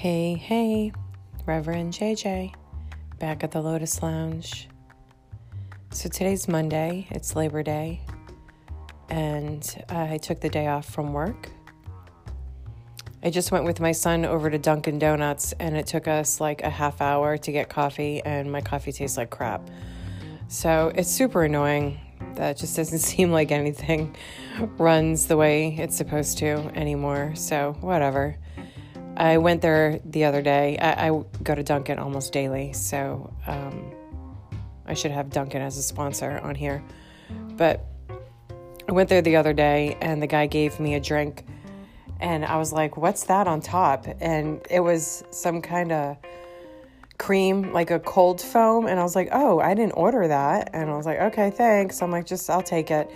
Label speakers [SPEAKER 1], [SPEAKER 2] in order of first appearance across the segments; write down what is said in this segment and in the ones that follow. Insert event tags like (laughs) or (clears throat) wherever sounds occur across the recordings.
[SPEAKER 1] Hey, hey, Reverend JJ, back at the Lotus Lounge. So today's Monday, it's Labor Day, and I took the day off from work. I just went with my son over to Dunkin' Donuts, and it took us like a half hour to get coffee, and my coffee tastes like crap. So it's super annoying. That just doesn't (laughs) seem like anything runs the way it's supposed to anymore. So, whatever. I went there the other day. I, I go to Dunkin' almost daily, so um, I should have Dunkin' as a sponsor on here. But I went there the other day, and the guy gave me a drink, and I was like, "What's that on top?" And it was some kind of cream, like a cold foam, and I was like, "Oh, I didn't order that." And I was like, "Okay, thanks." I'm like, "Just I'll take it."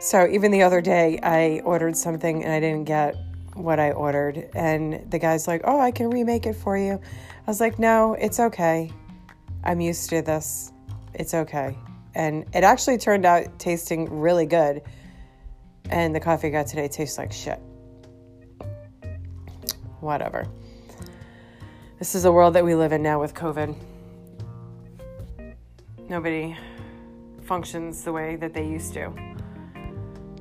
[SPEAKER 1] So even the other day, I ordered something and I didn't get what I ordered. And the guy's like, Oh, I can remake it for you. I was like, No, it's okay. I'm used to this. It's okay. And it actually turned out tasting really good. And the coffee I got today tastes like shit. Whatever. This is the world that we live in now with COVID. Nobody functions the way that they used to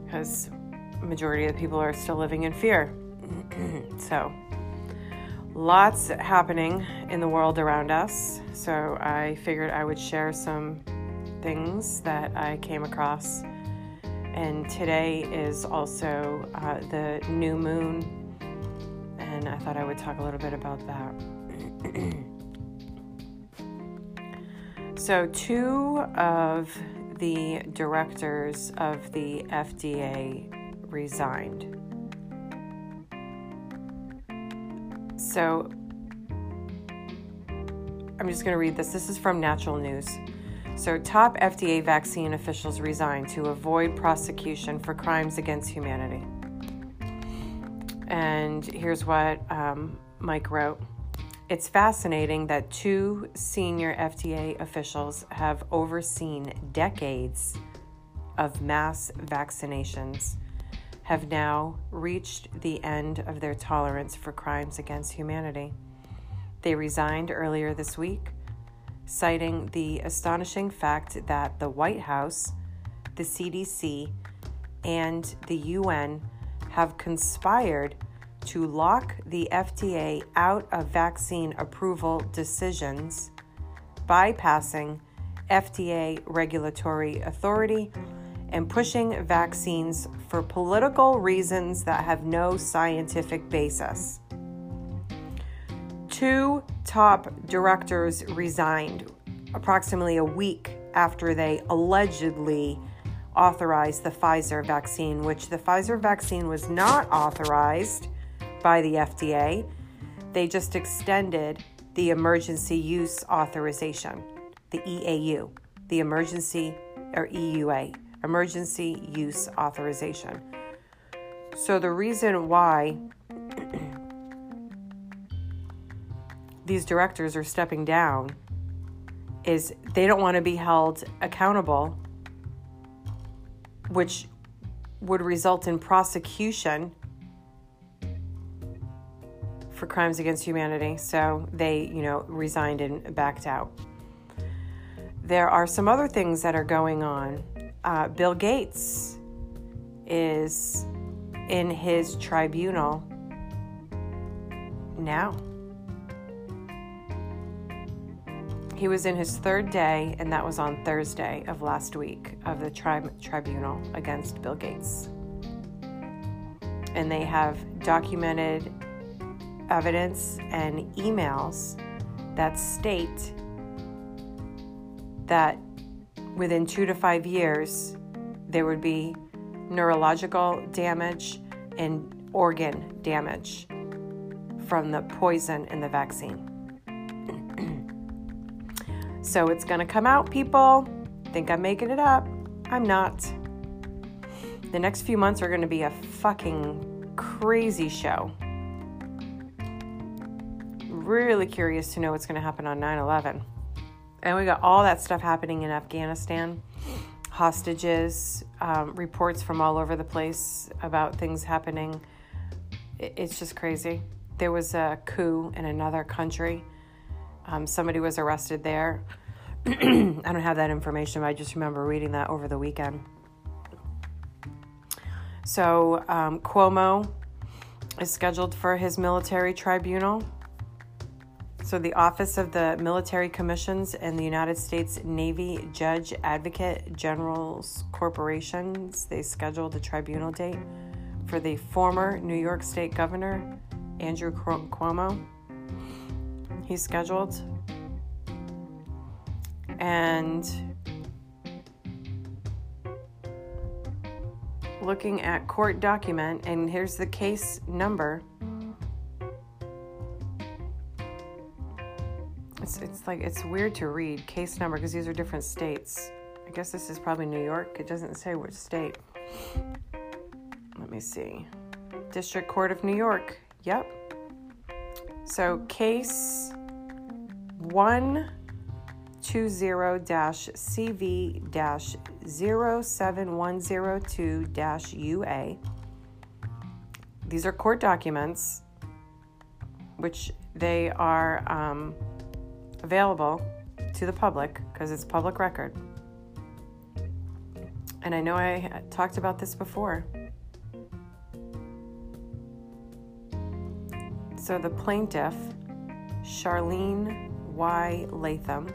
[SPEAKER 1] because majority of the people are still living in fear. (clears throat) so, lots happening in the world around us. So, I figured I would share some things that I came across. And today is also uh, the new moon, and I thought I would talk a little bit about that. (clears throat) so, two of the directors of the FDA resigned. So I'm just going to read this. This is from Natural News. So, top FDA vaccine officials resign to avoid prosecution for crimes against humanity. And here's what um, Mike wrote It's fascinating that two senior FDA officials have overseen decades of mass vaccinations have now reached the end of their tolerance for crimes against humanity. They resigned earlier this week, citing the astonishing fact that the White House, the CDC, and the UN have conspired to lock the FDA out of vaccine approval decisions, bypassing FDA regulatory authority and pushing vaccines for political reasons that have no scientific basis. Two top directors resigned approximately a week after they allegedly authorized the Pfizer vaccine, which the Pfizer vaccine was not authorized by the FDA. They just extended the emergency use authorization, the EAU, the emergency or EUA, emergency use authorization. So, the reason why (clears throat) these directors are stepping down is they don't want to be held accountable, which would result in prosecution for crimes against humanity. So they, you know, resigned and backed out. There are some other things that are going on uh, Bill Gates is in his tribunal now. He was in his third day, and that was on Thursday of last week of the tri- tribunal against Bill Gates. And they have documented evidence and emails that state that within two to five years, there would be neurological damage and organ damage from the poison in the vaccine. (clears throat) so it's going to come out, people. Think I'm making it up. I'm not. The next few months are going to be a fucking crazy show. Really curious to know what's going to happen on 9 11. And we got all that stuff happening in Afghanistan hostages, um, reports from all over the place about things happening. It's just crazy. there was a coup in another country. Um, somebody was arrested there. (clears throat) I don't have that information, but I just remember reading that over the weekend. So um, Cuomo is scheduled for his military tribunal. So, the Office of the Military Commissions and the United States Navy Judge Advocate General's Corporations, they scheduled a tribunal date for the former New York State Governor, Andrew Cuomo. He's scheduled. And looking at court document, and here's the case number. It's, it's like it's weird to read case number because these are different states. I guess this is probably New York. It doesn't say which state. Let me see. District Court of New York. Yep. So case 120-CV-07102-UA. These are court documents which they are um, available to the public because it's public record. And I know I talked about this before. So the plaintiff, Charlene Y. Latham,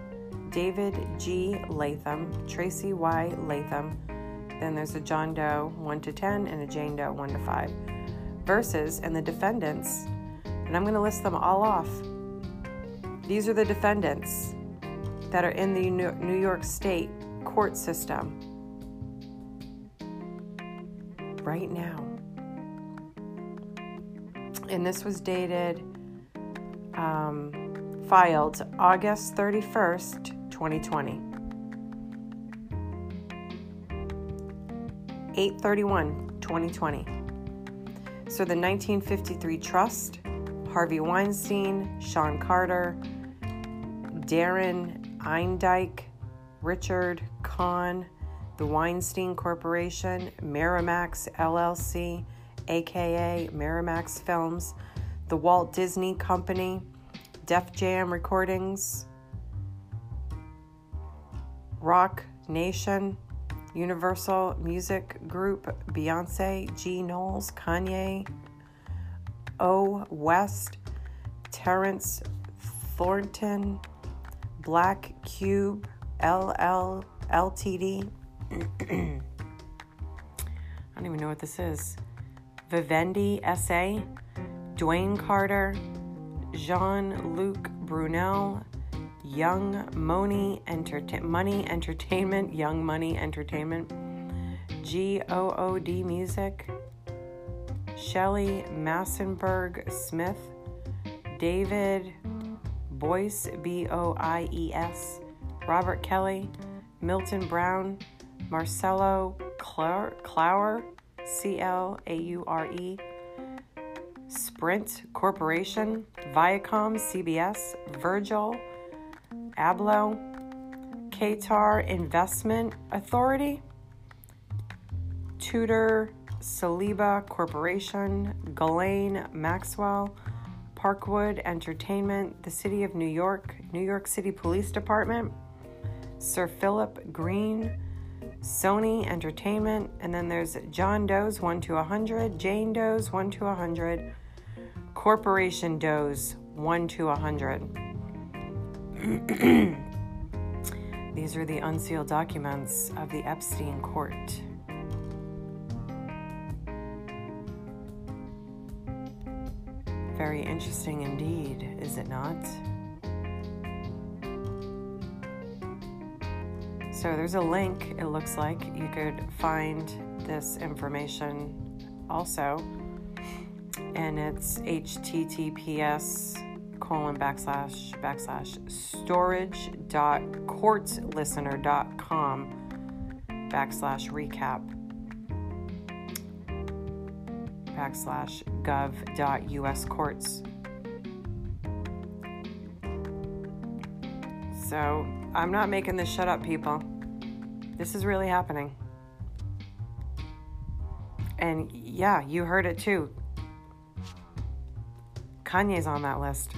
[SPEAKER 1] David G. Latham, Tracy Y. Latham, then there's a John Doe 1 to 10 and a Jane Doe 1 to 5, versus, and the defendants, and I'm going to list them all off these are the defendants that are in the New York State court system right now. And this was dated, um, filed August 31st, 2020. 831 2020. So the 1953 trust, Harvey Weinstein, Sean Carter, Darren Indyke, Richard Kahn, the Weinstein Corporation, Miramax LLC, aka Miramax Films, the Walt Disney Company, Def Jam Recordings, Roc Nation, Universal Music Group, Beyonce, G. Knowles, Kanye, O. West, Terrence Thornton, Black Cube LL Ltd. (clears throat) I don't even know what this is. Vivendi SA, Dwayne Carter, Jean Luc Brunel, Young Money, Enterta- Money Entertainment, Young Money Entertainment, GOOD Music, Shelly Massenberg Smith, David Boyce, B O I E S, Robert Kelly, Milton Brown, Marcelo Claure, C L A U R E, Sprint Corporation, Viacom, CBS, Virgil, Abloh, Qatar Investment Authority, Tudor Saliba Corporation, Ghislaine Maxwell, Parkwood Entertainment, the City of New York, New York City Police Department, Sir Philip Green, Sony Entertainment, and then there's John Doe's 1 to 100, Jane Doe's 1 to 100, Corporation Doe's 1 to 100. (clears throat) These are the unsealed documents of the Epstein court. Very interesting indeed, is it not? So there's a link, it looks like. You could find this information also. And it's https colon backslash backslash storage dot courtlistener dot com backslash recap backslash gov.us courts. So I'm not making this shut up, people. This is really happening. And yeah, you heard it too. Kanye's on that list.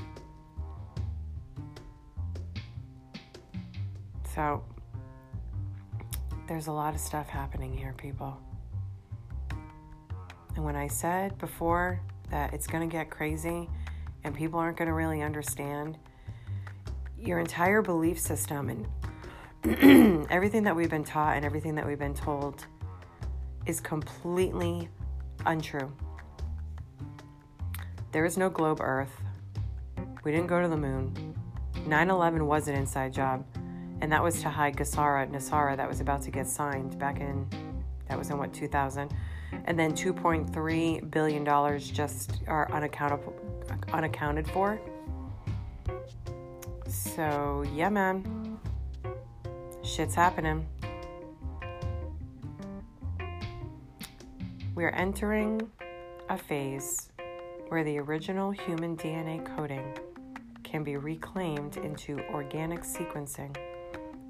[SPEAKER 1] So, there's a lot of stuff happening here, people. And when I said before that it's going to get crazy and people aren't going to really understand, your entire belief system and (clears throat) everything that we've been taught and everything that we've been told is completely untrue. There is no globe Earth. We didn't go to the moon. 9 11 was an inside job, and that was to hide GESARA NESARA that was about to get signed back in, that was in what, 2000? And then $2.3 billion just are unaccountable, unaccounted for. So, yeah, man. Shit's happening. We are entering a phase where the original human DNA coding can be reclaimed into organic sequencing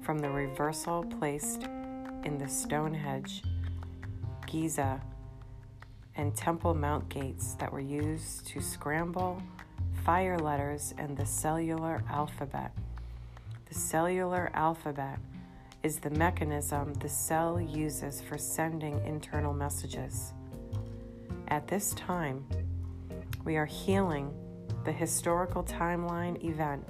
[SPEAKER 1] from the reversal placed in the Stonehenge, Giza, and Temple Mount gates that were used to scramble fire letters and the cellular alphabet. The cellular alphabet is the mechanism the cell uses for sending internal messages. At this time, we are healing the historical timeline event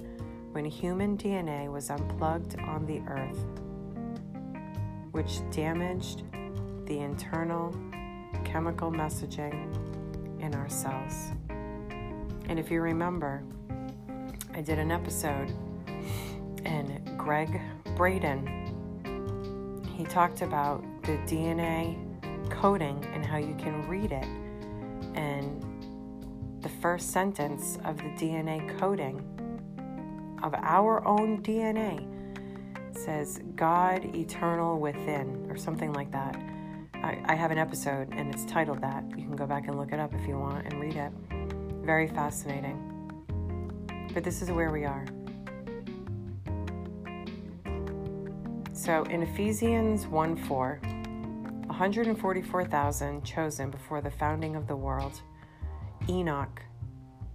[SPEAKER 1] when human DNA was unplugged on the earth, which damaged the internal chemical messaging in our cells. And if you remember, I did an episode, and Gregg Braden, he talked about the DNA coding and how you can read it. And the first sentence of the DNA coding of our own DNA says God eternal within, or something like that. I, I have an episode and it's titled that. You can go back and look it up if you want and read it. Very fascinating. But this is where we are. So in Ephesians 1 4, 144,000 chosen before the founding of the world. Enoch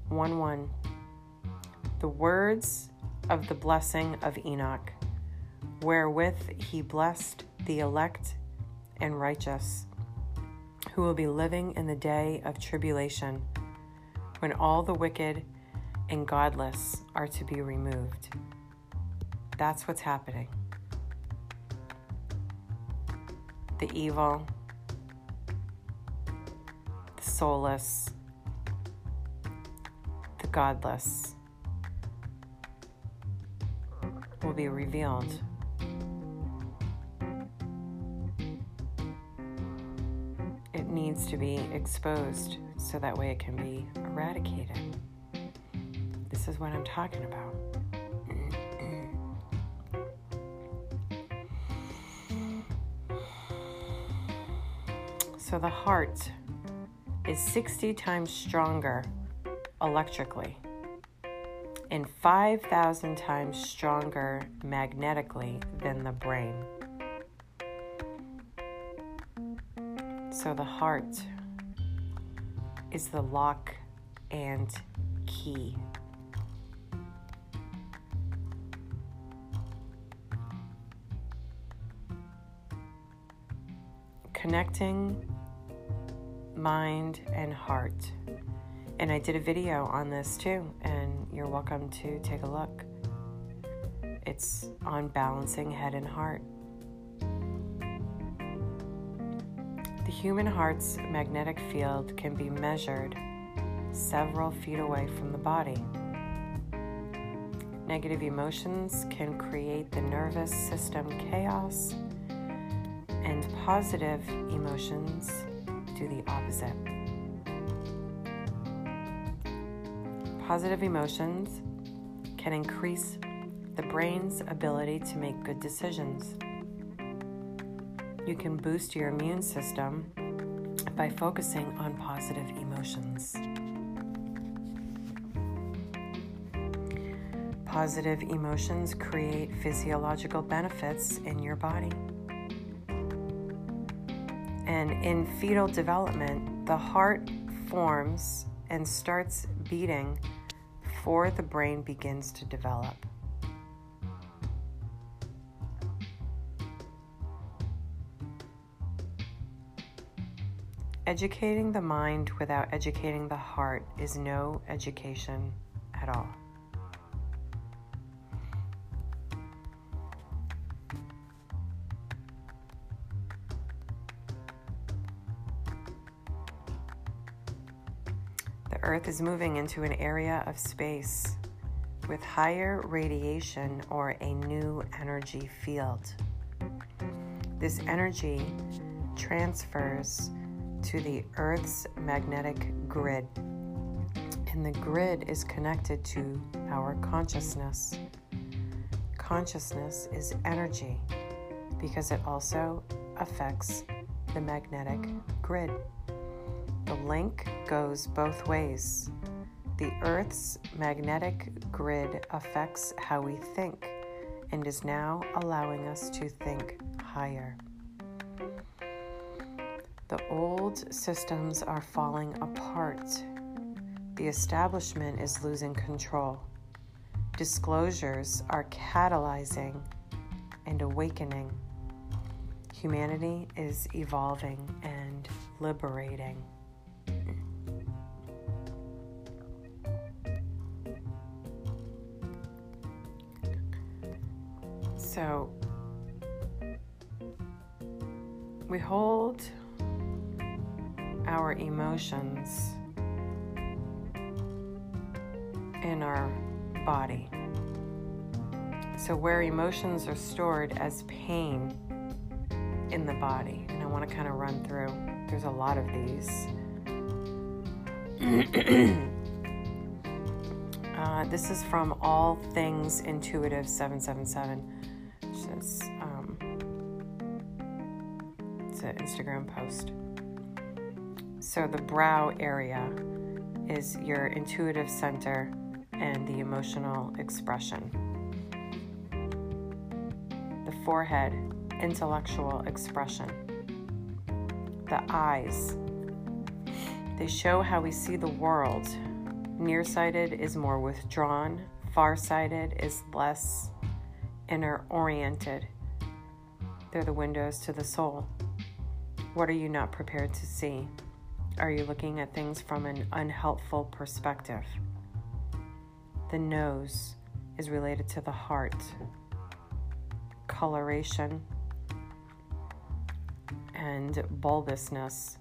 [SPEAKER 1] 1 1. The words of the blessing of Enoch, wherewith he blessed the elect and righteous, who will be living in the day of tribulation when all the wicked and godless are to be removed. That's what's happening. The evil, the soulless, the godless will be revealed. Needs to be exposed so that way it can be eradicated. This is what I'm talking about. so the heart is 60 times stronger electrically and 5,000 times stronger magnetically than the brain. So the heart is the lock and key. Connecting mind and heart. And I did a video on this too, and you're welcome to take a look. It's on balancing head and heart. The human heart's magnetic field can be measured several feet away from the body. Negative emotions can create the nervous system chaos, and positive emotions do the opposite. Positive emotions can increase the brain's ability to make good decisions. You can boost your immune system by focusing on positive emotions. Positive emotions create physiological benefits in your body. And in fetal development, the heart forms and starts beating before the brain begins to develop. Educating the mind without educating the heart is no education at all. The Earth is moving into an area of space with higher radiation or a new energy field. This energy transfers to the Earth's magnetic grid. And the grid is connected to our consciousness. Consciousness is energy because it also affects the magnetic grid. The link goes both ways. The Earth's magnetic grid affects how we think and is now allowing us to think higher. The old systems are falling apart. The establishment is losing control. Disclosures are catalyzing and awakening. Humanity is evolving and liberating. So we hold emotions in our body. So, where emotions are stored as pain in the body, and I want to kind of run through, there's a lot of these. (clears throat) uh, this is from All Things Intuitive 777, which is um, it's an Instagram post. So, the brow area is your intuitive center and the emotional expression. The forehead, intellectual expression. The eyes, they show how we see the world. Nearsighted is more withdrawn, farsighted is less inner oriented. They're the windows to the soul. What are you not prepared to see? Are you looking at things from an unhelpful perspective? The nose is related to the heart, coloration, and bulbousness,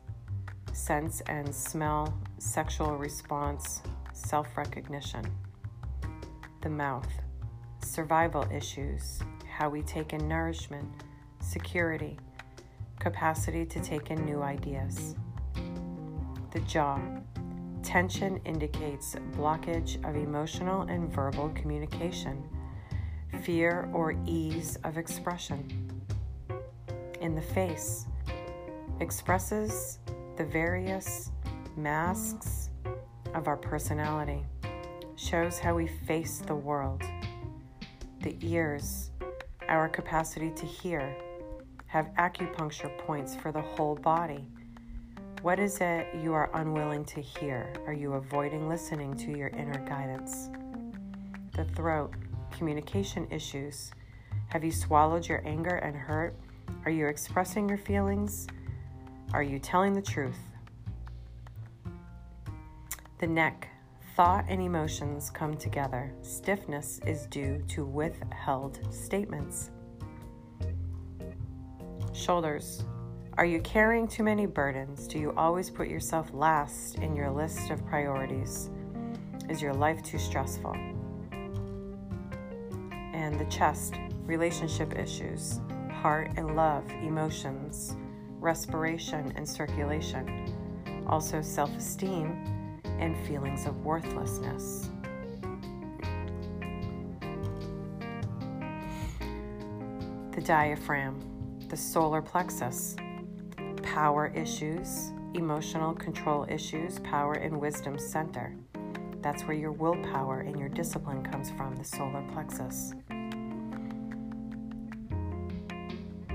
[SPEAKER 1] sense and smell, sexual response, self recognition. The mouth, survival issues, how we take in nourishment, security, capacity to take in new ideas the jaw. Tension indicates blockage of emotional and verbal communication, fear or ease of expression. In the face, expresses the various masks of our personality, shows how we face the world. The ears, our capacity to hear, have acupuncture points for the whole body what is it you are unwilling to hear? Are you avoiding listening to your inner guidance? The throat, communication issues. Have you swallowed your anger and hurt? Are you expressing your feelings? Are you telling the truth? The neck, thought and emotions come together. Stiffness is due to withheld statements. Shoulders, are you carrying too many burdens? Do you always put yourself last in your list of priorities? Is your life too stressful? And the chest, relationship issues, heart and love, emotions, respiration and circulation, also self esteem and feelings of worthlessness. The diaphragm, the solar plexus, power issues, emotional control issues, power and wisdom center. That's where your willpower and your discipline comes from, the solar plexus.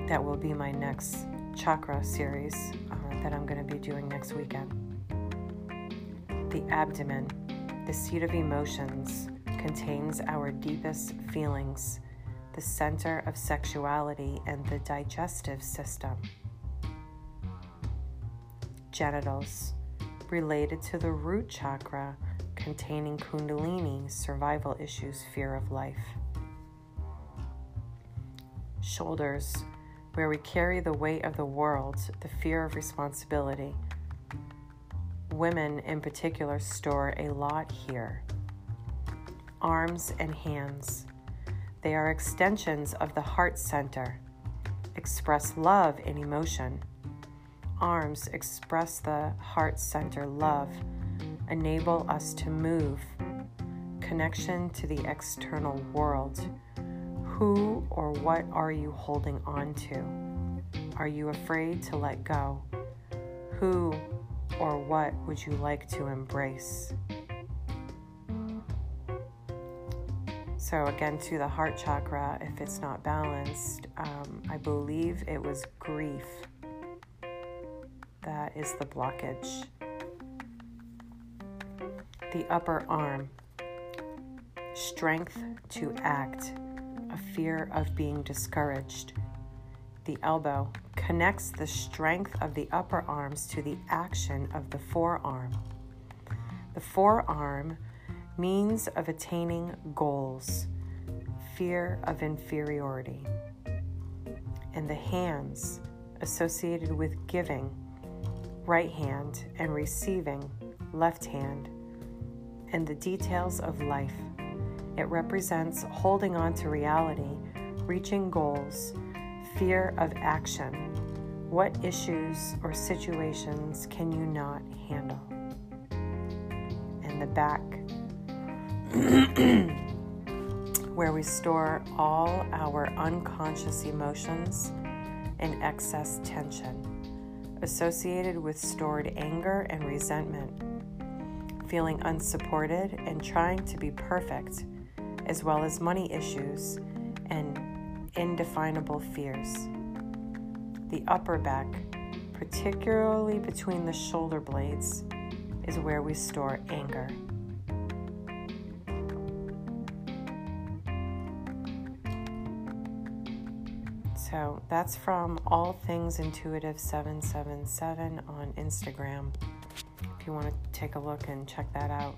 [SPEAKER 1] That will be my next chakra series uh, that I'm going to be doing next weekend. The abdomen, The seat of emotions contains our deepest feelings, the center of sexuality, and the digestive system. Genitals, related to the root chakra, containing Kundalini, survival issues, fear of life. Shoulders, where we carry the weight of the world, the fear of responsibility. Women in particular store a lot here. Arms and hands. They are extensions of the heart center, express love and emotion. Arms express the heart center love, enable us to move, connection to the external world who or what are you holding on to? Are you afraid to let go? Who or what would you like to embrace? So, again, to the heart chakra, if it's not balanced, um, I believe it was grief that is the blockage. The upper arm, strength to act a fear of being discouraged. The elbow connects the strength of the upper arms to the action of the forearm. The forearm means of attaining goals, fear of inferiority. And the hands associated with giving, right hand, and receiving, left hand, and the details of life it represents holding on to reality, reaching goals, fear of action. What issues or situations can you not handle? And the back, (clears throat) where we store all our unconscious emotions and excess tension associated with stored anger and resentment, feeling unsupported and trying to be perfect as well as money issues and indefinable fears. The upper back, particularly between the shoulder blades, is where we store anger. So that's from All Things Intuitive 777 on Instagram. If you want to take a look and check that out.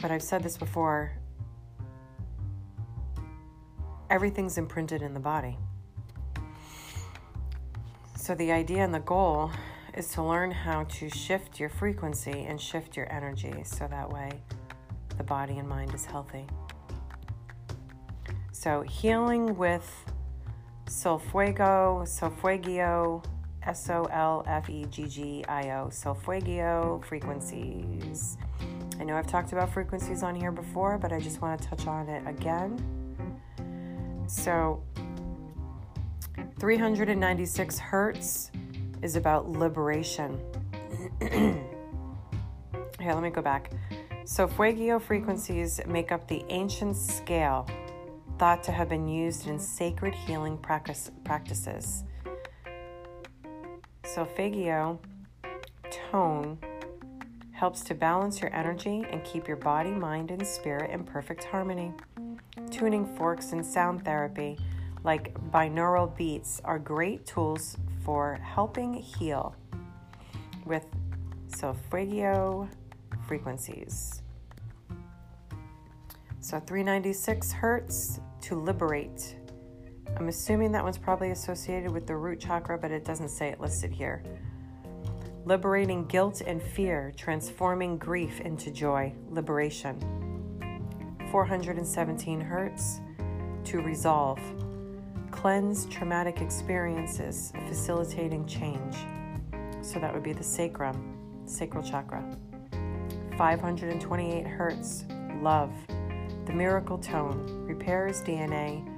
[SPEAKER 1] but I've said this before everything's imprinted in the body. So, the idea and the goal is to learn how to shift your frequency and shift your energy so that way the body and mind is healthy. So, healing with Solfuego, Solfuegio, S O L F E G G I O, Solfuegio frequencies. I know I've talked about frequencies on here before, but I just want to touch on it again. So, 396 hertz is about liberation. (clears throat) here, let me go back. So, Fuegio frequencies make up the ancient scale thought to have been used in sacred healing practice, practices. Solfeggio tone helps to balance your energy and keep your body, mind, and spirit in perfect harmony. Tuning forks and sound therapy, like binaural beats, are great tools for helping heal with solfeggio frequencies. So 396 hertz to liberate. I'm assuming that one's probably associated with the root chakra, but it doesn't say it listed here liberating guilt and fear, transforming grief into joy, liberation. 417 hertz to resolve, cleanse traumatic experiences, facilitating change. So that would be the sacrum, sacral chakra. 528 hertz, love, the miracle tone, repairs DNA,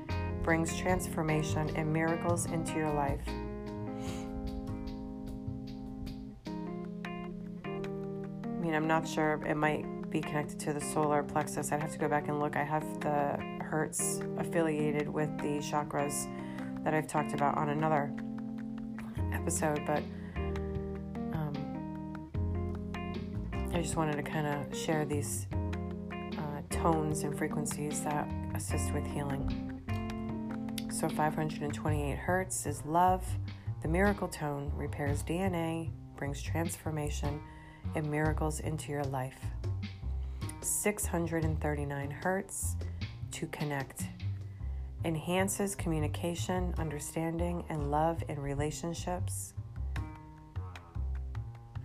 [SPEAKER 1] brings transformation and miracles into your life. I mean, I'm not sure. It might be connected to the solar plexus. I'd have to go back and look. I have the Hertz affiliated with the chakras that I've talked about on another episode, but um, I just wanted to kind of share these tones and frequencies that assist with healing. So 528 hertz is love. The miracle tone repairs DNA, brings transformation and miracles into your life. 639 hertz to connect enhances communication, understanding, and love in relationships.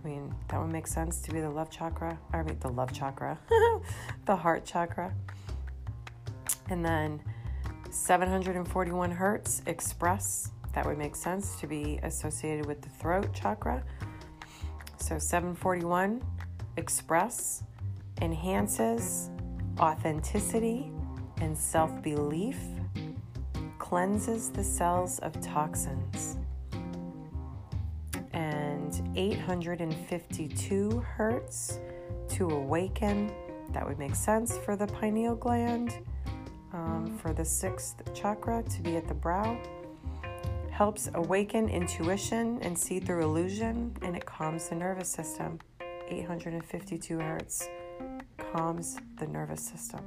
[SPEAKER 1] I mean, that would make sense to be the love chakra. I mean, the love chakra, (laughs) the heart chakra. And then 741 hertz express. That would make sense to be associated with the throat chakra. So 741 express enhances authenticity and self belief, cleanses the cells of toxins. And 852 hertz to awaken. That would make sense for the pineal gland um, for the sixth chakra to be at the brow. Helps awaken intuition and see through illusion, and it calms the nervous system. 852 hertz calms the nervous system.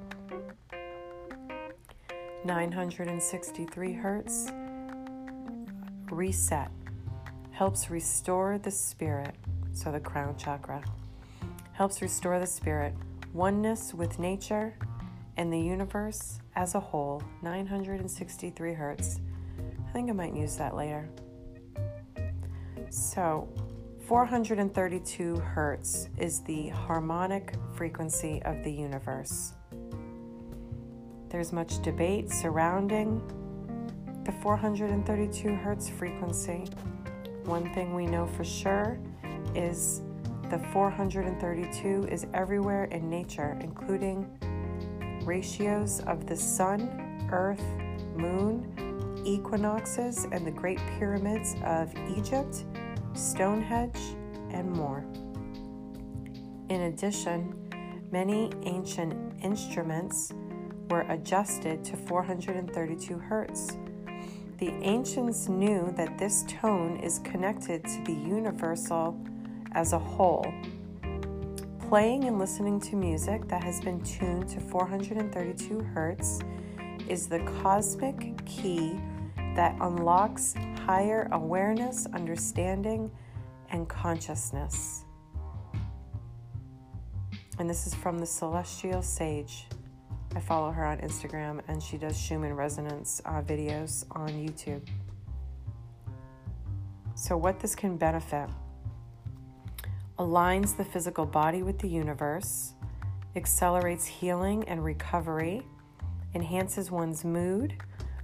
[SPEAKER 1] 963 hertz reset helps restore the spirit so the crown chakra helps restore the spirit oneness with nature and the universe as a whole, 963 hertz. I think I might use that later. So, 432 hertz is the harmonic frequency of the universe. There's much debate surrounding the 432 hertz frequency. One thing we know for sure is the 432 is everywhere in nature, including ratios of the sun, earth, moon, equinoxes, and the great pyramids of Egypt, Stonehenge, and more. In addition, many ancient instruments were adjusted to 432 hertz. The ancients knew that this tone is connected to the universal as a whole Playing and listening to music that has been tuned to 432 hertz is the cosmic key that unlocks higher awareness, understanding, and consciousness. And this is from the Celestial Sage. I follow her on Instagram and she does Schumann resonance uh, videos on YouTube. So, what this can benefit aligns the physical body with the universe, accelerates healing and recovery, enhances one's mood,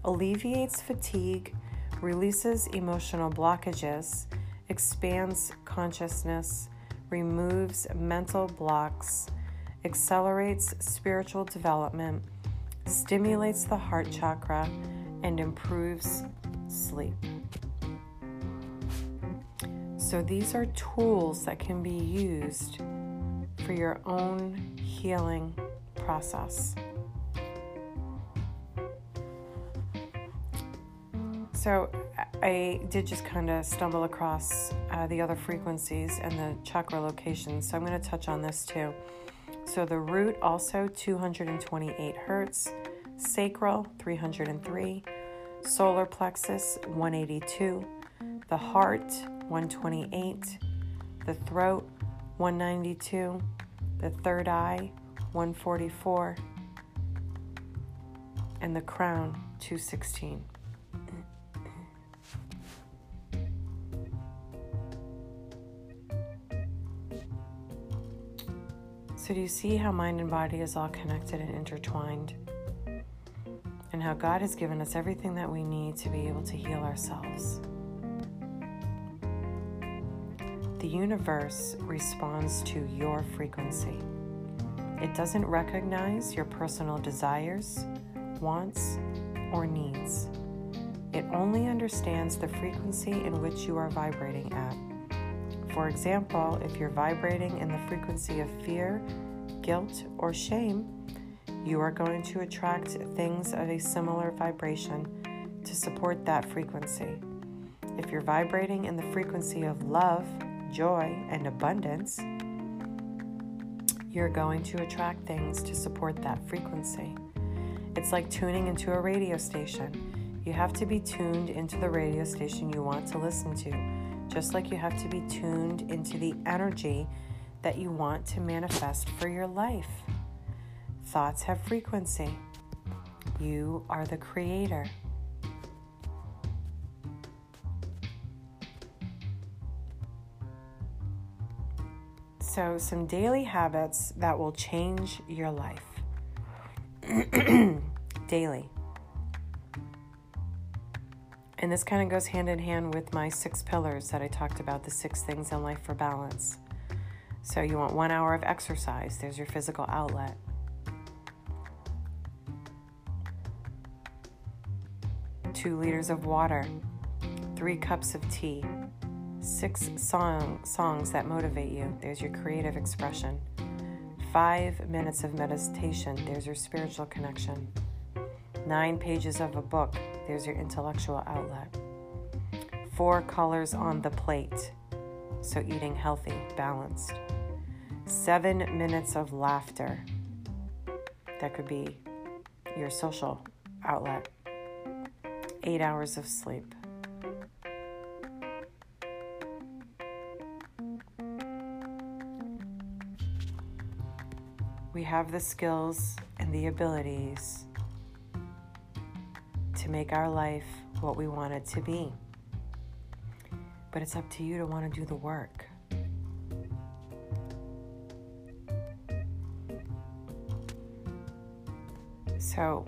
[SPEAKER 1] alleviates fatigue, releases emotional blockages, expands consciousness, removes mental blocks, accelerates spiritual development, stimulates the heart chakra, and improves sleep. So, these are tools that can be used for your own healing process. So, I did just kind of stumble across uh, the other frequencies and the chakra locations, so I'm going to touch on this too. So, the root also 228 hertz, sacral 303, solar plexus 182, the heart 128, the throat 192, the third eye 144, and the crown 216. So, do you see how mind and body is all connected and intertwined? And how God has given us everything that we need to be able to heal ourselves? The universe responds to your frequency. It doesn't recognize your personal desires, wants, or needs. It only understands the frequency in which you are vibrating at. For example, if you're vibrating in the frequency of fear, guilt, or shame, you are going to attract things of a similar vibration to support that frequency. If you're vibrating in the frequency of love, joy, and abundance, you're going to attract things to support that frequency. It's like tuning into a radio station. You have to be tuned into the radio station you want to listen to, just like you have to be tuned into the energy that you want to manifest for your life. Thoughts have frequency. You are the creator. So, some daily habits that will change your life. (clears throat) daily. And this kind of goes hand in hand with my six pillars that I talked about the six things in life for balance. So, you want one hour of exercise, there's your physical outlet. Two liters of water, three cups of tea, Six song, songs that motivate you. There's your creative expression. Five minutes of meditation. There's your spiritual connection. Nine pages of a book. There's your intellectual outlet. Four colors on the plate. So eating healthy, balanced. Seven minutes of laughter. That could be your social outlet. Eight hours of sleep. we have the skills and the abilities to make our life what we want it to be. But it's up to you to want to do the work. So,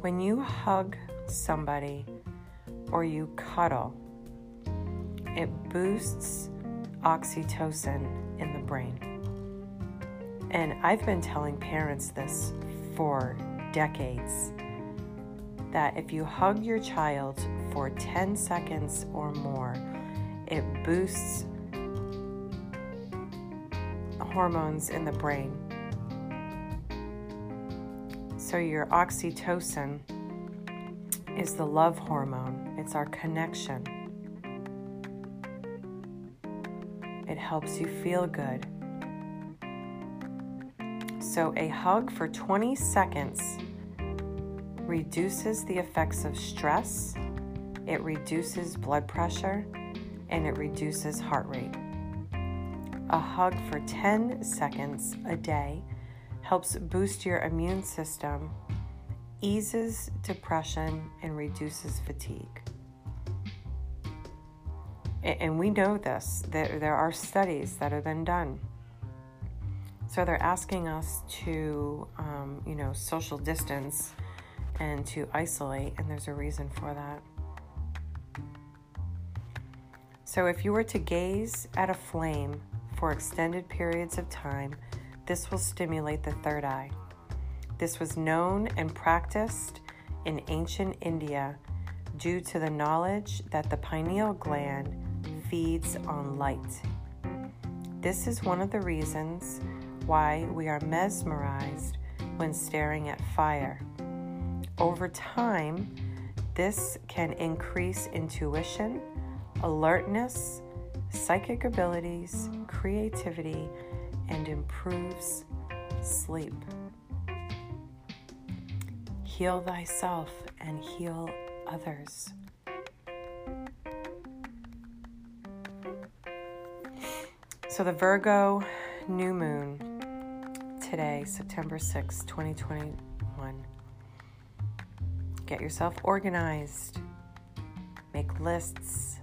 [SPEAKER 1] when you hug somebody or you cuddle, it boosts oxytocin in the brain. And I've been telling parents this for decades that if you hug your child for 10 seconds or more, it boosts hormones in the brain. So, your oxytocin is the love hormone, it's our connection. It helps you feel good. So, a hug for 20 seconds reduces the effects of stress, it reduces blood pressure, and it reduces heart rate. A hug for 10 seconds a day helps boost your immune system, eases depression, and reduces fatigue. And we know this, there are studies that have been done. So they're asking us to, um, you know, social distance and to isolate, and there's a reason for that. So if you were to gaze at a flame for extended periods of time, this will stimulate the third eye. This was known and practiced in ancient India due to the knowledge that the pineal gland feeds on light. This is one of the reasons why we are mesmerized when staring at fire. Over time, this can increase intuition, alertness, psychic abilities, creativity, and improves sleep. Heal thyself and heal others. So, the Virgo new moon today, September 6, 2021. Get yourself organized, make lists,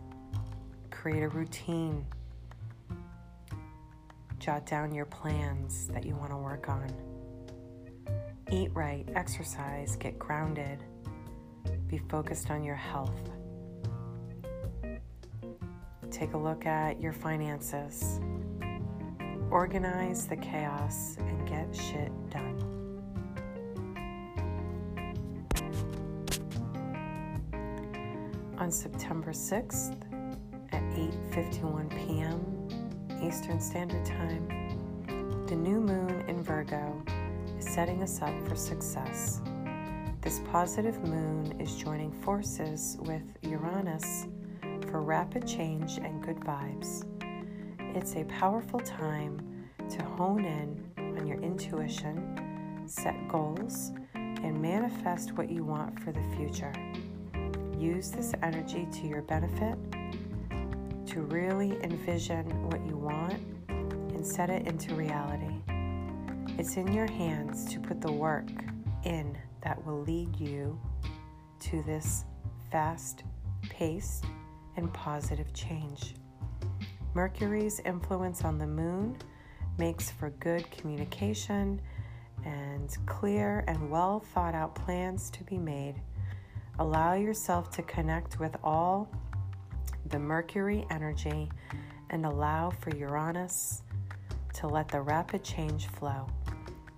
[SPEAKER 1] create a routine, jot down your plans that you want to work on. Eat right, exercise, get grounded, be focused on your health. Take a look at your finances organize the chaos and get shit done. On September 6th at 8:51 p.m. Eastern Standard Time, the new moon in Virgo is setting us up for success. This positive moon is joining forces with Uranus for rapid change and good vibes. It's a powerful time to hone in on your intuition, set goals, and manifest what you want for the future. Use this energy to your benefit to really envision what you want and set it into reality. It's in your hands to put the work in that will lead you to this fast paced and positive change. Mercury's influence on the moon makes for good communication and clear and well thought out plans to be made. Allow yourself to connect with all the Mercury energy and allow for Uranus to let the rapid change flow.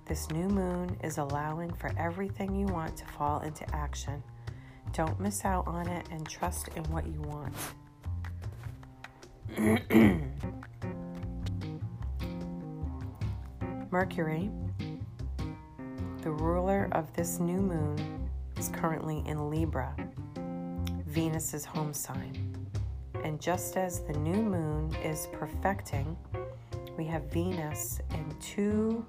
[SPEAKER 1] This new moon is allowing for everything you want to fall into action. Don't miss out on it and trust in what you want. (clears throat) Mercury, the ruler of this new moon, is currently in Libra, Venus's home sign. And just as the new moon is perfecting, we have Venus in two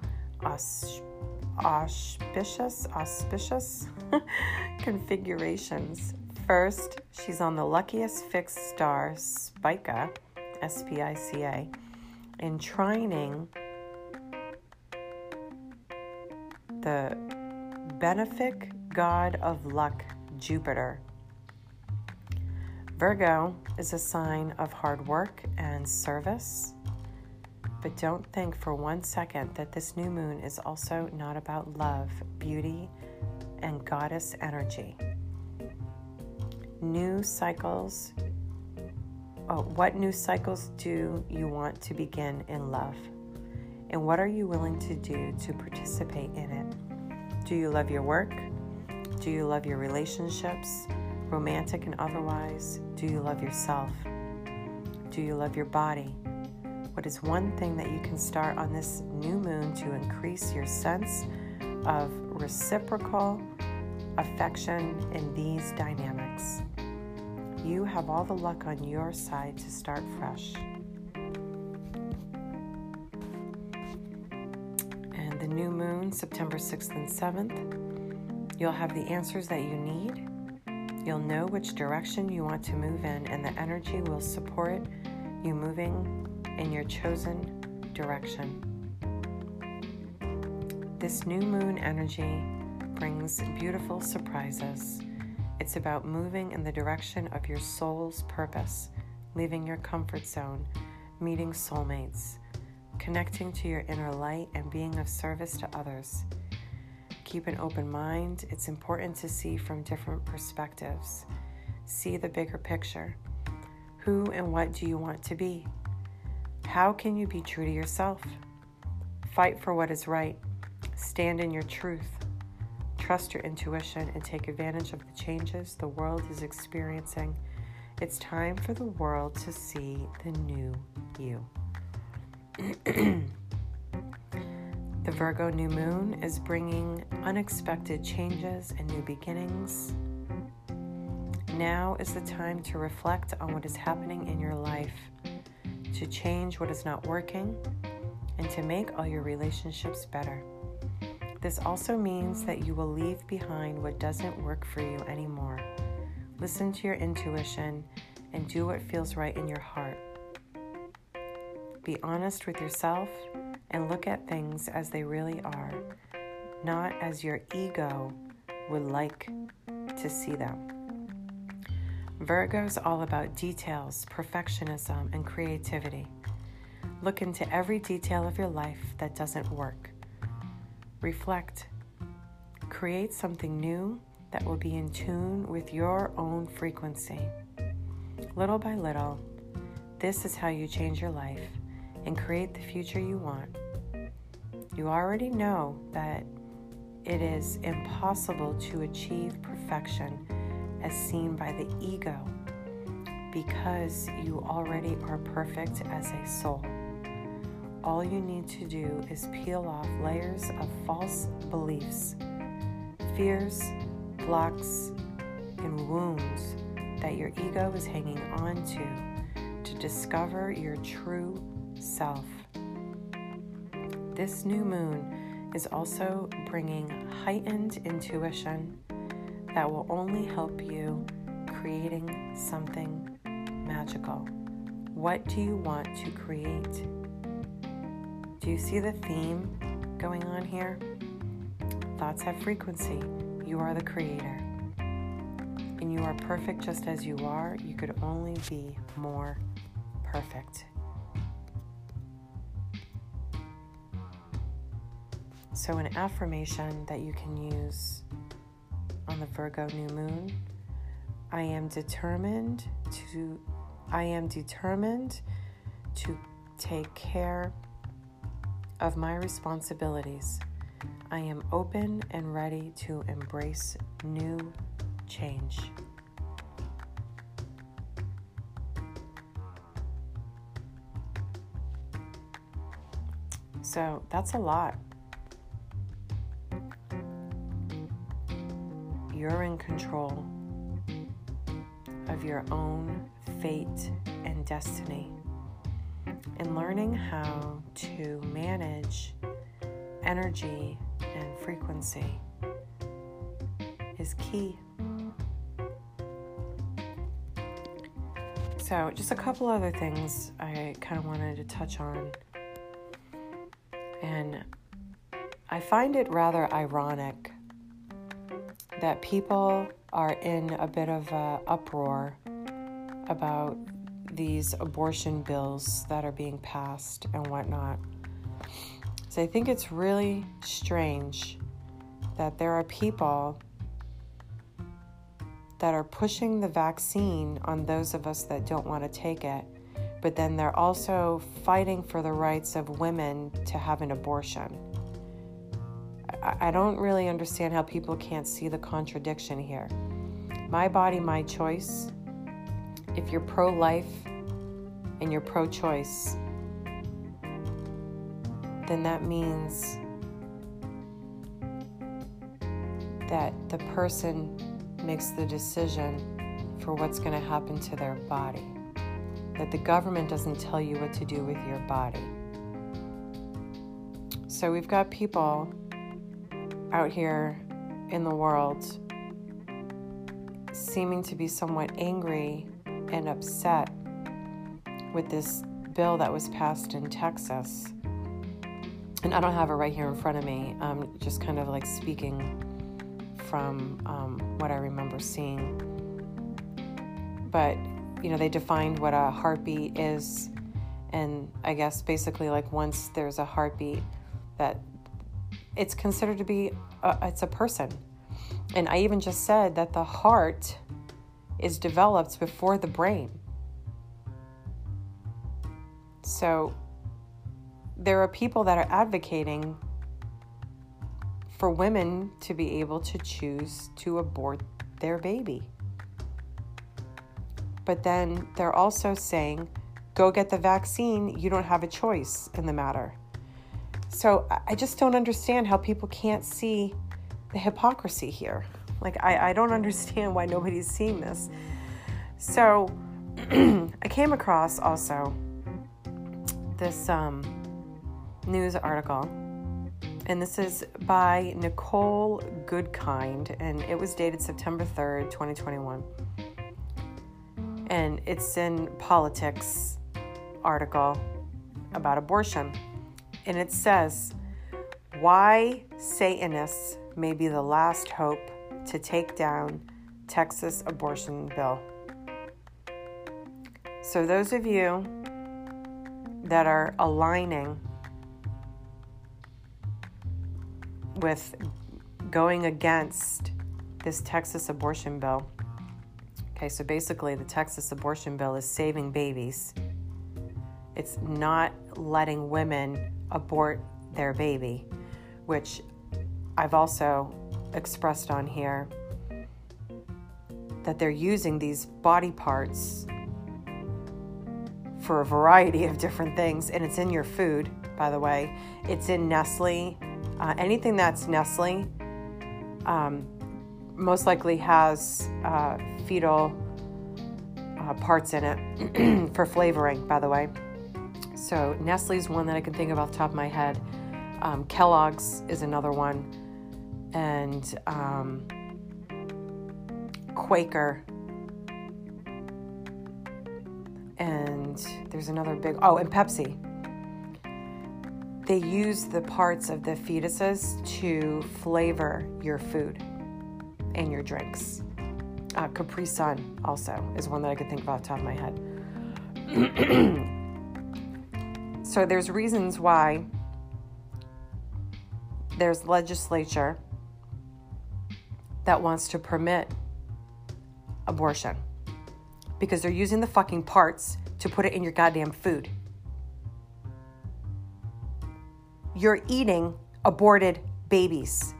[SPEAKER 1] auspicious, auspicious (laughs) configurations. First, she's on the luckiest fixed star, Spica, S P I C A, in trining the benefic god of luck, Jupiter. Virgo is a sign of hard work and service. But don't think for one second that this new moon is also not about love, beauty, and goddess energy. New cycles. Oh, what new cycles do you want to begin in love? And what are you willing to do to participate in it? Do you love your work? Do you love your relationships, romantic and otherwise? Do you love yourself? Do you love your body? What is one thing that you can start on this new moon to increase your sense of reciprocal affection in these dynamics? You have all the luck on your side to start fresh. And the new moon, September 6th and 7th, you'll have the answers that you need. You'll know which direction you want to move in, and the energy will support you moving in your chosen direction. This new moon energy brings beautiful surprises. It's about moving in the direction of your soul's purpose, leaving your comfort zone, meeting soulmates, connecting to your inner light, and being of service to others. Keep an open mind. It's important to see from different perspectives. See the bigger picture. Who and what do you want to be? How can you be true to yourself? Fight for what is right. Stand in your truth. Trust your intuition and take advantage of the changes the world is experiencing. It's time for the world to see the new you. (clears throat) the Virgo new moon is bringing unexpected changes and new beginnings. Now is the time to reflect on what is happening in your life to change what is not working, and to make all your relationships better. This also means that you will leave behind what doesn't work for you anymore. Listen to your intuition and do what feels right in your heart. Be honest with yourself and look at things as they really are, not as your ego would like to see them. Virgo is all about details, perfectionism, and creativity. Look into every detail of your life that doesn't work. Reflect. Create something new that will be in tune with your own frequency. Little by little, this is how you change your life and create the future you want. You already know that it is impossible to achieve perfection as seen by the ego because you already are perfect as a soul. All you need to do is peel off layers of false beliefs, fears, blocks, and wounds that your ego is hanging on to to discover your true self. this new moon is also bringing heightened intuition that will only help you creating something magical. What do you want to create? Do you see the theme going on here? Thoughts have frequency. You are the creator. And you are perfect just as you are. You could only be more perfect. So, an affirmation that you can use on the Virgo new moon I am determined to I am determined to take care of my responsibilities. I am open and ready to embrace new change. So that's a lot. You're in control of your own fate and destiny and learning how to manage energy and frequency is key. So, just a couple other things I kind of wanted to touch on. And I find it rather ironic that people are in a bit of a uproar about these abortion bills that are being passed and whatnot. So I think it's really strange that there are people that are pushing the vaccine on those of us that don't want to take it, but then they're also fighting for the rights of women to have an abortion. I don't really understand how people can't see the contradiction here. My body, my choice. If you're pro life and you're pro choice, then that means that the person makes the decision for what's going to happen to their body. That the government doesn't tell you what to do with your body. So we've got people out here in the world seeming to be somewhat angry and upset with this bill that was passed in Texas. And I don't have it right here in front of me. I'm just kind of like speaking from um, what I remember seeing. But, you know, they defined what a heartbeat is. And I guess basically, like, once there's a heartbeat, that it's considered to be a, it's a person. And I even just said that the heart is developed before the brain. So there are people that are advocating for women to be able to choose to abort their baby. But then they're also saying, go get the vaccine, you don't have a choice in the matter. So I just don't understand how people can't see the hypocrisy here. Like, I, I don't (laughs) understand why nobody's seeing this. So (clears throat) I came across also this um, news article, and this is by Nicole Goodkind, and it was dated September 3rd, 2021. And it's in politics article about abortion and it says, Why Satanists may be the last hope to take down Texas abortion bill. So, those of you that are aligning with going against this Texas abortion bill. Okay, so basically, the Texas abortion bill is saving babies. It's not letting women abort their baby, which I've also expressed on here that they're using these body parts for a variety of different things, and it's in your food, by the way. It's in Nestle. Uh, anything that's Nestle um, most likely has uh, fetal uh, parts in it (clears throat) for flavoring, by the way. So Nestle's one that I can think of off the top of my head. Um, Kellogg's is another one, and um, Quaker. And there's another big, oh, and Pepsi. They use the parts of the fetuses to flavor your food and your drinks. Uh, Capri Sun also is one that I could think of off the top of my head. (clears throat) so there's reasons why there's legislature that wants to permit abortion because they're using the fucking parts to put it in your goddamn food. You're eating aborted babies.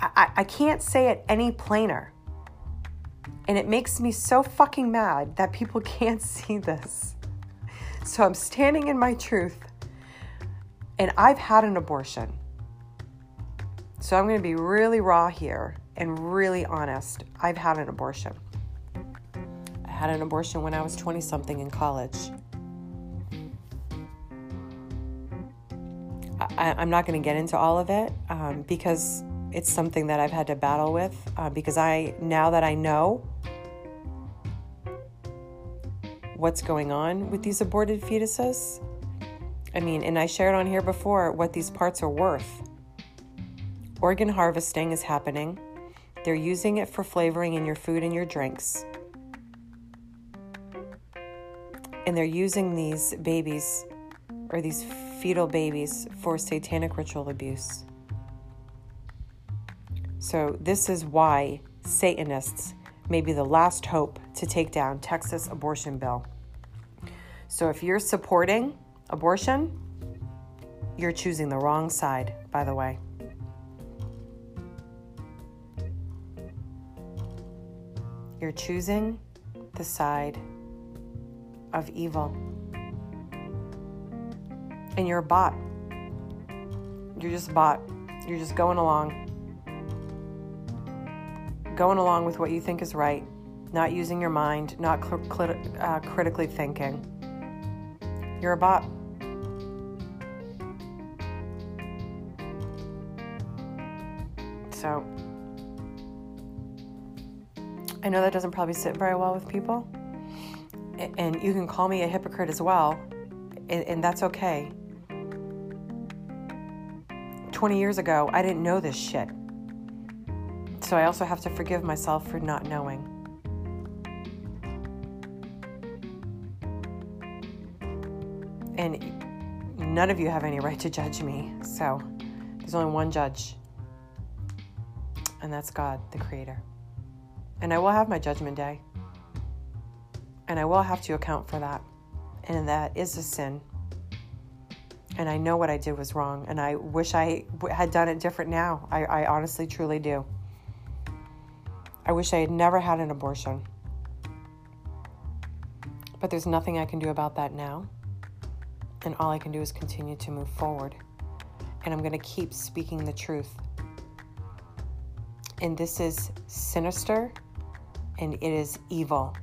[SPEAKER 1] I, I can't say it any plainer. And it makes me so fucking mad that people (laughs) can't see this. So I'm standing in my truth. And I've had an abortion. So I'm going to be really raw here and really honest. I've had an abortion. I had an abortion when I was 20 something in college. I, am not going to get into all of it um, because it's something that I've had to battle with. Uh, because I, now that I know what's going on with these aborted fetuses, I mean, and I shared on here before what these parts are worth. Organ harvesting is happening. They're using it for flavoring in your food and your drinks. And they're using these babies or these fetal babies for satanic ritual abuse. So, this is why Satanists may be the last hope to take down Texas abortion bill. So, if you're supporting abortion, you're choosing the wrong side, by the way. You're choosing the side of evil and you're a bot. You're just a bot. You're just going along. Going along with what you think is right, not using your mind, not cl- cl- uh, critically thinking. You're a bot. So, I know that doesn't probably sit very well with people. And you can call me a hypocrite as well, and that's okay. 20 years ago, I didn't know this shit. So I also have to forgive myself for not knowing. And none of you have any right to judge me. So there's only one judge, and that's God, the Creator. And I will have my judgment day. And I will have to account for that. And that is a sin and I know what I did was wrong, and I wish I had done it different now. I, I honestly, truly do. I wish I had never had an abortion. But there's nothing I can do about that now. And all I can do is continue to move forward. And I'm going to keep speaking the truth. And this is sinister and it is evil.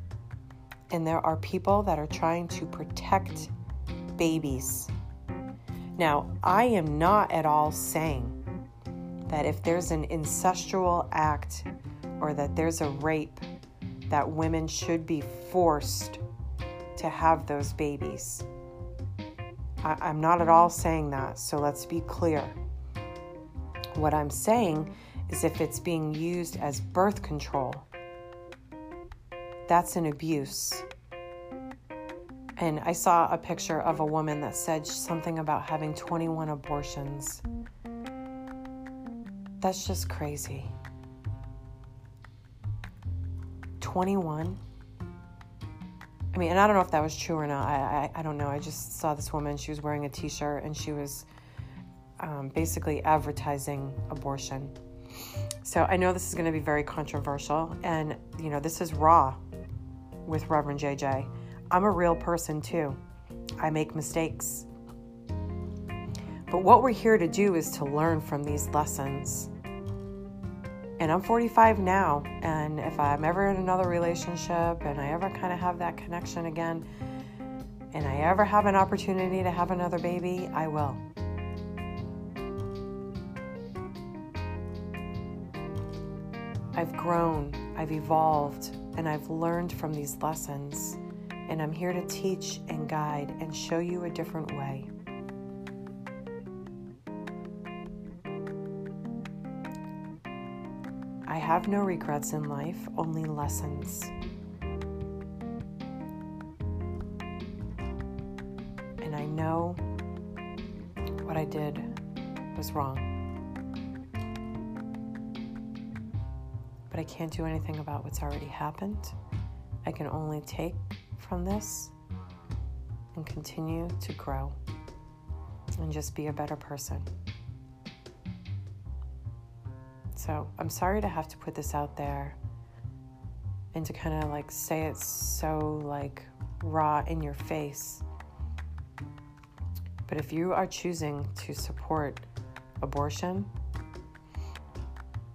[SPEAKER 1] And there are people that are trying to protect babies now, I am not at all saying that if there's an incestual act or that there's a rape, that women should be forced to have those babies. I, am not at all saying that, so let's be clear. What I'm saying is if it's being used as birth control, that's an abuse and I saw a picture of a woman that said something about having 21 abortions. That's just crazy. 21? I mean, and I don't know if that was true or not. I, I, I don't know. I just saw this woman. She was wearing a t shirt and she was um, basically advertising abortion. So I know this is going to be very controversial. And, you know, this is raw with Reverend JJ. I'm a real person too. I make mistakes. But what we're here to do is to learn from these lessons and I'm 45 now. And if I'm ever in another relationship and I ever kind of have that connection again, and I ever have an opportunity to have another baby, I will. I've grown, I've evolved, and I've learned from these lessons. And I'm here to teach and guide and show you a different way. Have no regrets in life, only lessons. And I know what I did was wrong. But I can't do anything about what's already happened. I can only take from this and continue to grow and just be a better person. So I'm sorry to have to put this out there and to kind of like say it so like raw in your face. But if you are choosing to support abortion,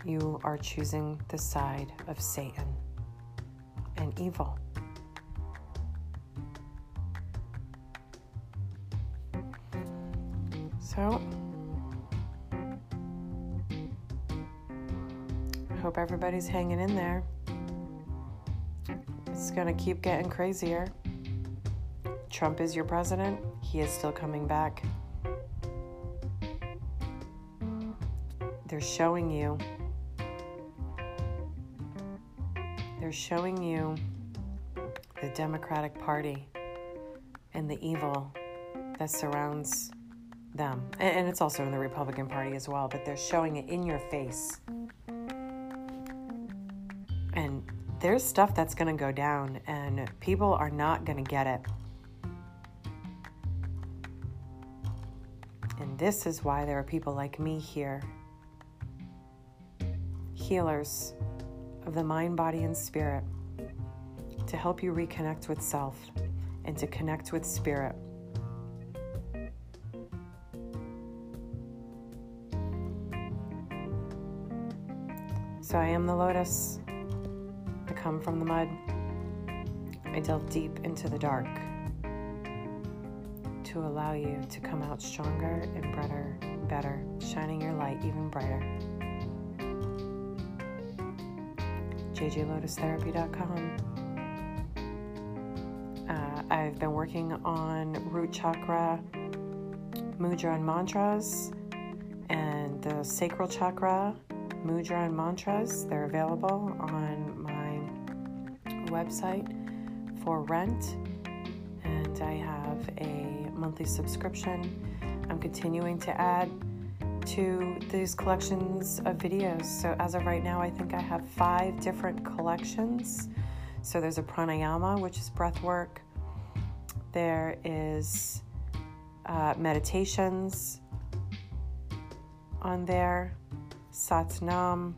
[SPEAKER 1] you are choosing the side of Satan and evil. So, hope everybody's hanging in there. It's going to keep getting crazier. Trump is your president. He is still coming back. They're showing you. They're showing you the Democratic Party and the evil that surrounds them. And it's also in the Republican Party as well, but they're showing it in your face. There's stuff that's going to go down, and people are not going to get it. And this is why there are people like me here healers of the mind, body, and spirit to help you reconnect with self and to connect with spirit. So I am the lotus come from the mud. I delve deep into the dark to allow you to come out stronger and brighter, better, shining your light even brighter. jjlotustherapy.com. Uh, I've been working on root chakra, mudra, and mantras, and the sacral chakra, mudra, and mantras. They're available on website for rent, and I have a monthly subscription. I'm continuing to add to these collections of videos. So, as of right now, I think I have five different collections. So, there's a pranayama, which is breath work, there is uh, meditations on there, Satnam,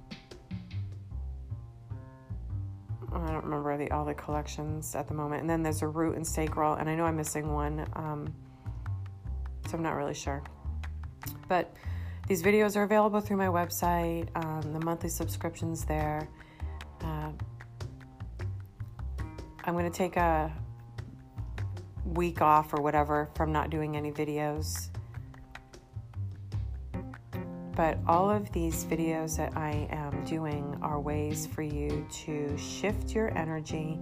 [SPEAKER 1] remember the all the collections at the moment. And then there's a root and sacral, and I know I'm missing one, um, so I'm not really sure. But these videos are available through my website. Um, the monthly subscriptions there. Uh, I'm going to take a week off or whatever from not doing any videos but all of these videos that I am doing are ways for you to shift your energy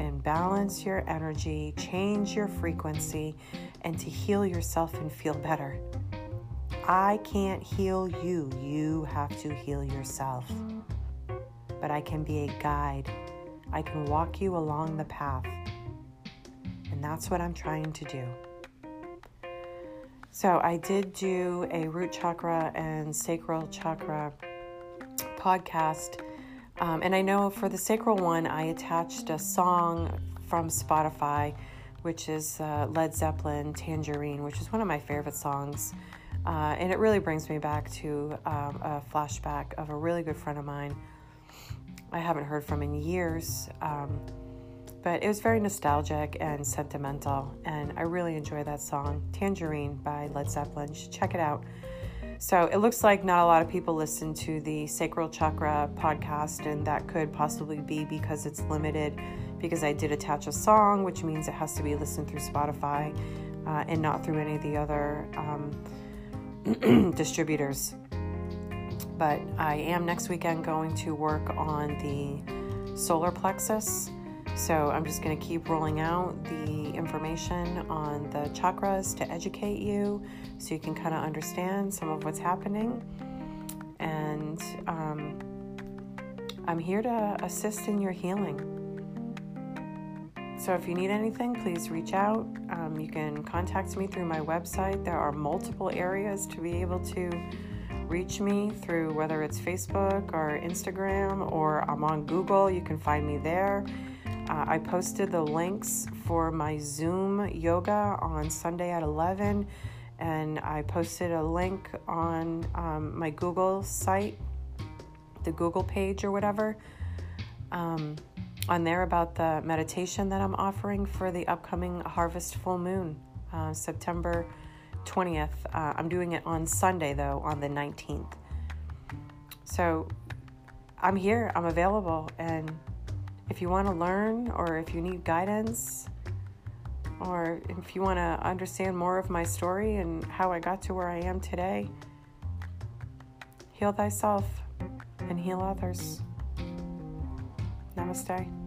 [SPEAKER 1] and balance your energy, change your frequency, and to heal yourself and feel better. I can't heal you, you have to heal yourself. But I can be a guide, I can walk you along the path. And that's what I'm trying to do. So I did do a root chakra and sacral chakra podcast. Um, and I know for the sacral one, I attached a song from Spotify, which is uh, Led Zeppelin Tangerine, which is one of my favorite songs. Uh, and it really brings me back to um, a flashback of a really good friend of mine I haven't heard from in years. Um, but it was very nostalgic and sentimental, and I really enjoy that song, Tangerine by Led Zeppelin. You should check it out. So it looks like not a lot of people listen to the Sacral Chakra podcast, and that could possibly be because it's limited. Because I did attach a song, which means it has to be listened through Spotify uh, and not through any of the other um, (clears throat) distributors. But I am next weekend going to work on the solar plexus. So I'm just going to keep rolling out the information on the chakras to educate you so you can kind of understand some of what's happening. And um, I'm here to assist in your healing. So if you need anything, please reach out. Um, you can contact me through my website. There are multiple areas to be able to reach me through whether it's Facebook or Instagram or I'm on Google. You can find me there. Uh, I posted the links for my Zoom yoga on Sunday at 11, and I posted a link on um, my Google site, the Google page or whatever. Um, on there about the meditation that I'm offering for the upcoming Harvest Full Moon, uh, September 20th. Uh, I'm doing it on Sunday, though, on the 19th. So I'm here, I'm available, and if you want to learn or if you need guidance, or if you want to understand more of my story and how I got to where I am today, heal thyself and heal others. Namaste.